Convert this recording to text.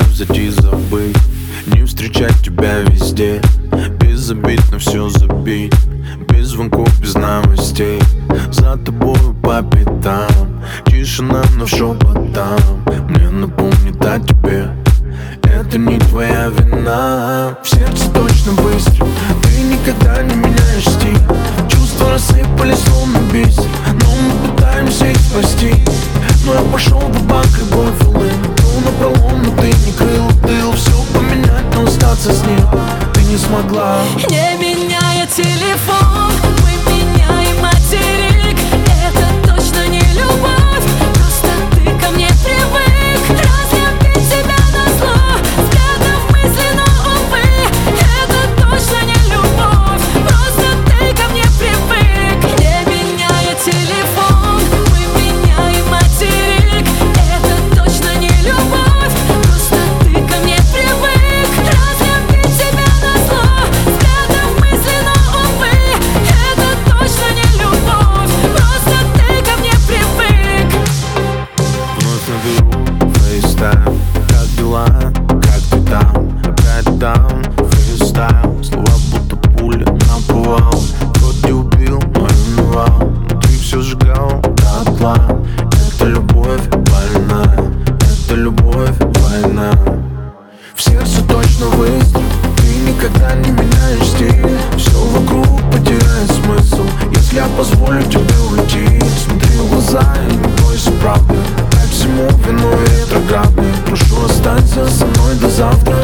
взять и забыть Не встречать тебя везде. Без обид на все забить Без звонков, без новостей. За тобой по пятам. Тишина, но шепотом Мне напомнит о тебе. Это не твоя вина. В сердце точно быстро Ты никогда не меняешь стиль. Чувства рассыпались словно бисер Но мы пытаемся их спасти. Но я пошел в банк и поменять, но остаться с ним Ты не смогла. Не телефон Пока не меняешь стиль. Все вокруг потеряет смысл Если я позволю тебе уйти. Смотри в глаза и не бойся правды. Дай всему вину ретроградный Прошу останься со мной до завтра.